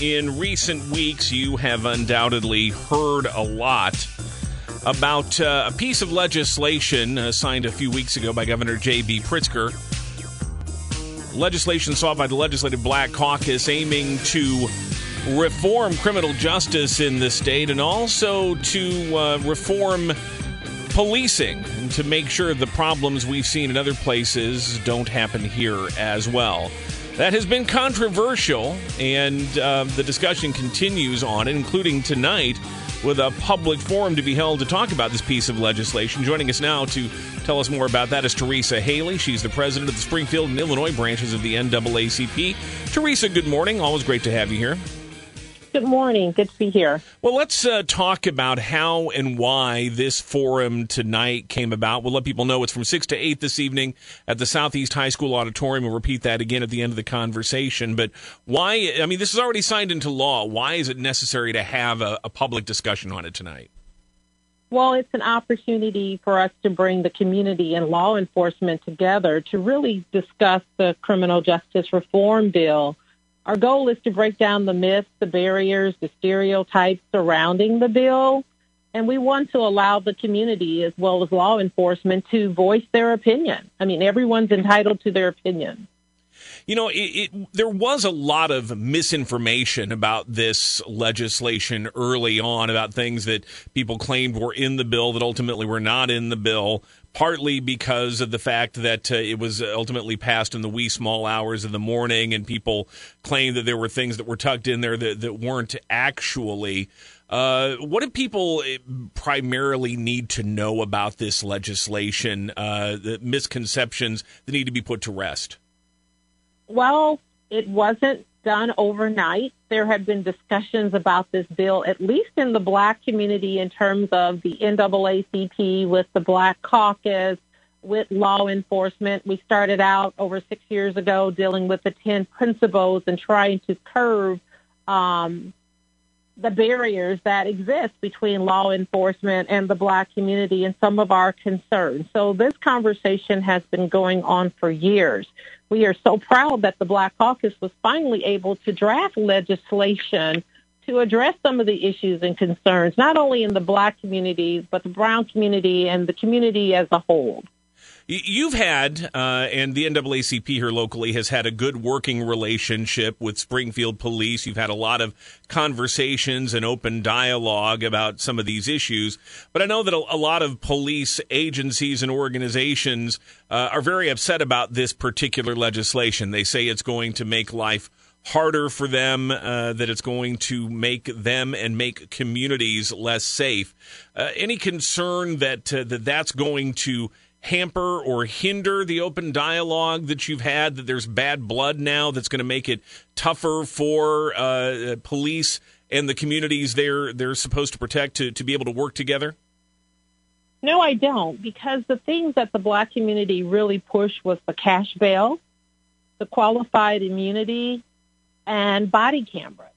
in recent weeks, you have undoubtedly heard a lot about uh, a piece of legislation uh, signed a few weeks ago by Governor J.B. Pritzker. Legislation sought by the Legislative Black Caucus aiming to reform criminal justice in the state and also to uh, reform policing and to make sure the problems we've seen in other places don't happen here as well. That has been controversial, and uh, the discussion continues on including tonight with a public forum to be held to talk about this piece of legislation. Joining us now to tell us more about that is Teresa Haley. She's the president of the Springfield and Illinois branches of the NAACP. Teresa, good morning. Always great to have you here. Good morning. Good to be here. Well, let's uh, talk about how and why this forum tonight came about. We'll let people know it's from 6 to 8 this evening at the Southeast High School Auditorium. We'll repeat that again at the end of the conversation. But why? I mean, this is already signed into law. Why is it necessary to have a, a public discussion on it tonight? Well, it's an opportunity for us to bring the community and law enforcement together to really discuss the criminal justice reform bill our goal is to break down the myths, the barriers, the stereotypes surrounding the bill. And we want to allow the community as well as law enforcement to voice their opinion. I mean, everyone's entitled to their opinion. You know, it, it, there was a lot of misinformation about this legislation early on about things that people claimed were in the bill that ultimately were not in the bill partly because of the fact that uh, it was ultimately passed in the wee small hours of the morning, and people claimed that there were things that were tucked in there that, that weren't actually. Uh, what do people uh, primarily need to know about this legislation? Uh, the misconceptions that need to be put to rest. Well, it wasn't done overnight. There have been discussions about this bill, at least in the black community, in terms of the NAACP with the Black Caucus, with law enforcement. We started out over six years ago dealing with the 10 principles and trying to curb um, the barriers that exist between law enforcement and the black community and some of our concerns. So this conversation has been going on for years. We are so proud that the Black Caucus was finally able to draft legislation to address some of the issues and concerns, not only in the black community, but the brown community and the community as a whole. You've had, uh, and the NAACP here locally has had a good working relationship with Springfield Police. You've had a lot of conversations and open dialogue about some of these issues. But I know that a, lot of police agencies and organizations uh, are very upset about this particular legislation. They say it's going to make life harder for them, uh, that it's going to make them and make communities less safe. Uh, any concern that uh, that that's going to hamper or hinder the open dialogue that you've had? That there's bad blood now that's going to make it tougher for uh, police and the communities they're they're supposed to protect to, to be able to work together? No, I don't, because the things that the black community really pushed was the cash bail, the qualified immunity, and body cameras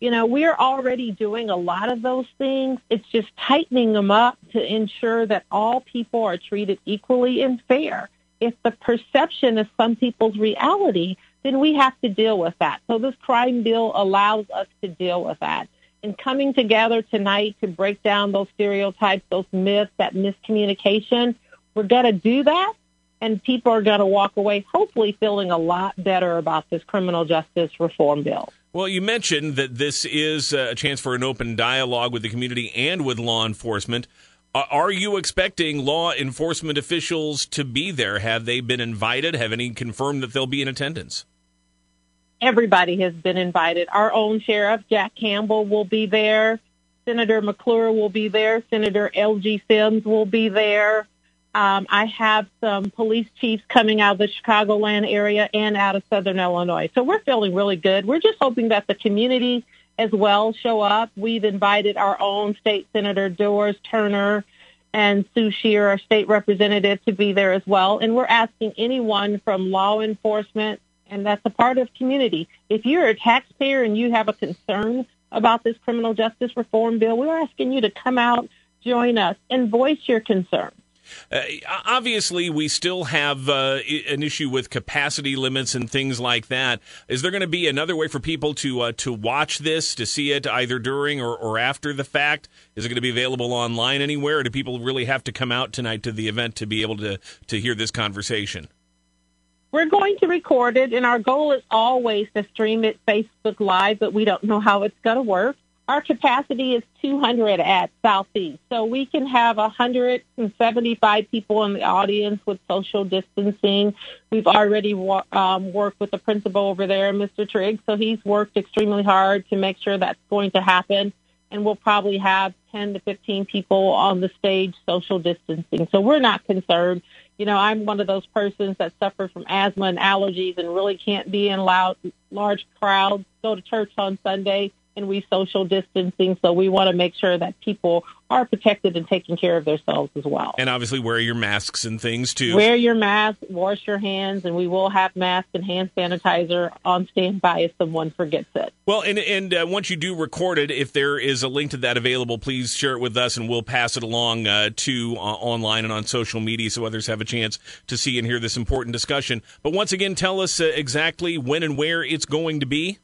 you know, we're already doing a lot of those things. It's just tightening them up to ensure that all people are treated equally and fair. If the perception is some people's reality, then we have to deal with that. So this crime bill allows us to deal with that. And coming together tonight to break down those stereotypes, those myths, that miscommunication, we're going to do that. And people are going to walk away hopefully feeling a lot better about this criminal justice reform bill. Well, you mentioned that this is uh, a chance for an open dialogue with the community and with law enforcement. Are you expecting law enforcement officials to be there? Have they been invited? Have any confirmed that they'll be in attendance? Everybody has been invited. Our own sheriff, Jack Campbell, will be there. Senator McClure will be there. Senator Elgie Sims will be there. Um, I have some police chiefs coming out of the Chicagoland area and out of Southern Illinois. So we're feeling really good. We're just hoping that the community as well show up. We've invited our own state senator Doris Turner and Sue Scherer, our state representative, to be there as well. And we're asking anyone from law enforcement, and that's a part of community. If you're a taxpayer and you have a concern about this criminal justice reform bill, we're asking you to come out, join us, and voice your concerns. Uh, obviously, we still have uh, an issue with capacity limits and things like that. Is there going to be another way for people to uh, to watch this, to see it either during or, or after the fact? Is it going to be available online anywhere, or do people really have to come out tonight to the event to be able to to hear this conversation? We're going to record it, and our goal is always to stream it Facebook Live, but we don't know how it's going to work. Our capacity is 200 at Southeast, so we can have 175 people in the audience with social distancing. We've already um, worked with the principal over there, Mr. Trigg, so he's worked extremely hard to make sure that's going to happen. And we'll probably have 10 to 15 people on the stage social distancing. So we're not concerned. You know, I'm one of those persons that suffer from asthma and allergies and really can't be in loud, large crowds, go to church on Sunday and we social distancing. So we want to make sure that people are protected and taking care of themselves as well. And obviously wear your masks and things too. Wear your mask, wash your hands, and we will have masks and hand sanitizer on standby if someone forgets it. Well, and and uh, once you do record it, if there is a link to that available, please share it with us, and we'll pass it along uh, to uh, online and on social media so others have a chance to see and hear this important discussion. But once again, tell us uh, exactly when and where it's going to be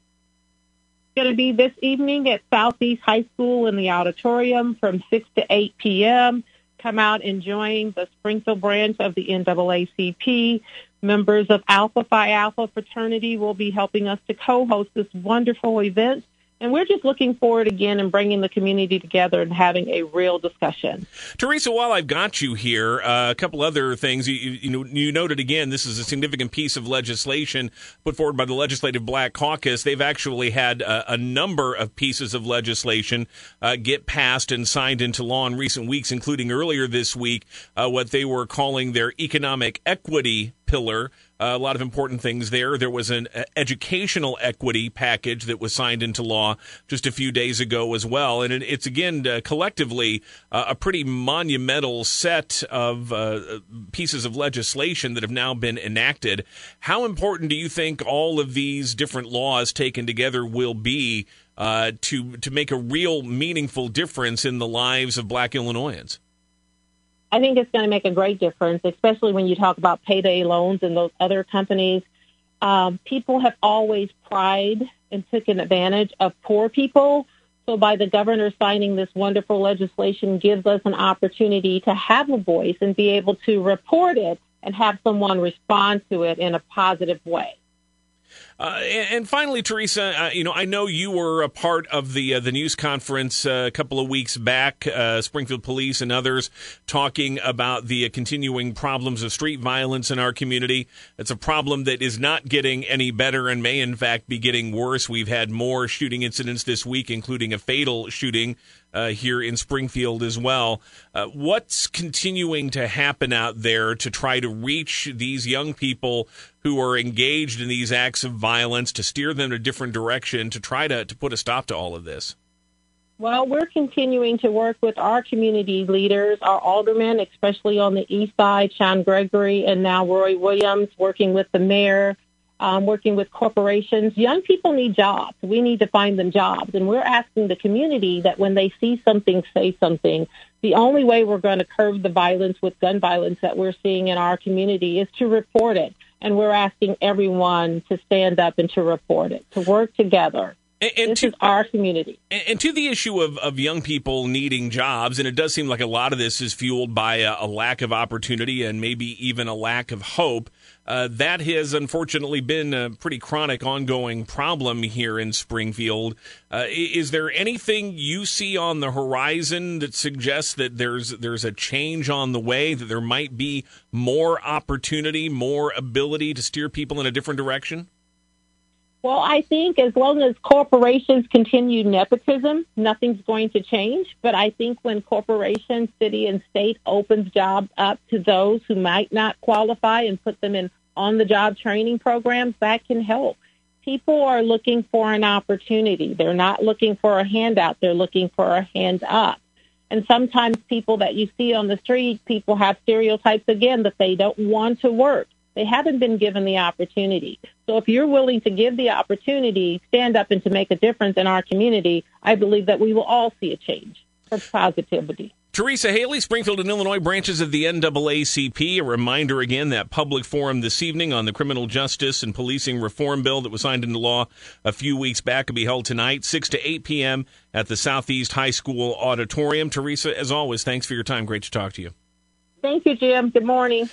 going to be this evening at Southeast High School in the auditorium from 6 to 8 p.m. Come out and join the Springfield branch of the NAACP. Members of Alpha Phi Alpha fraternity will be helping us to co-host this wonderful event. And we're just looking forward again and bringing the community together and having a real discussion. Teresa, while I've got you here, uh, a couple other things. You, you, you noted again, this is a significant piece of legislation put forward by the Legislative Black Caucus. They've actually had a, number of pieces of legislation uh, get passed and signed into law in recent weeks, including earlier this week, uh, what they were calling their economic equity pillar. A lot of important things there. There was an uh, educational equity package that was signed into law just a few days ago as well. And it's, again, uh, collectively uh, a pretty monumental set of uh, pieces of legislation that have now been enacted. How important do you think all of these different laws taken together will be uh, to, to make a real meaningful difference in the lives of black Illinoisans? I think it's going to make a great difference, especially when you talk about payday loans and those other companies. Um, people have always pried and taken advantage of poor people. So by the governor signing this wonderful legislation gives us an opportunity to have a voice and be able to report it and have someone respond to it in a positive way. Uh, and finally, Teresa, uh, you know, I know you were a part of the uh, the news conference uh, a couple of weeks back. Uh, Springfield Police and others talking about the uh, continuing problems of street violence in our community. It's a problem that is not getting any better and may, in fact, be getting worse. We've had more shooting incidents this week, including a fatal shooting uh, here in Springfield as well. Uh, what's continuing to happen out there to try to reach these young people who are engaged in these acts of violence, to steer them in a different direction, to try to, to put a stop to all of this? Well, we're continuing to work with our community leaders, our aldermen, especially on the east side, Sean Gregory and now Roy Williams, working with the mayor, um, working with corporations. Young people need jobs. We need to find them jobs. And we're asking the community that when they see something, say something. The only way we're going to curb the violence with gun violence that we're seeing in our community is to report it. And we're asking everyone to stand up and to report it, to work together. And, and this to, is our community. And, and, to the issue of, of young people needing jobs, and it does seem like a lot of this is fueled by a, a lack of opportunity and maybe even a lack of hope. Uh, that has unfortunately been a pretty chronic, ongoing problem here in Springfield. Uh, is there anything you see on the horizon that suggests that there's there's a change on the way, that there might be more opportunity, more ability to steer people in a different direction? Well, I think as long as corporations continue nepotism, nothing's going to change. But I think when corporations, city and state opens jobs up to those who might not qualify and put them in on the job training programs, that can help. People are looking for an opportunity. They're not looking for a handout. They're looking for a hand up. And sometimes people that you see on the street, people have stereotypes again that they don't want to work. They haven't been given the opportunity. So if you're willing to give the opportunity, stand up and to make a difference in our community, I believe that we will all see a change for positivity. Teresa Haley, Springfield and Illinois branches of the NAACP. A reminder again that public forum this evening on the criminal justice and policing reform bill that was signed into law a few weeks back will be held tonight, 6 to 8 p.m. at the Southeast High School Auditorium. Teresa, as always, thanks for your time. Great to talk to you. Thank you, Jim. Good morning.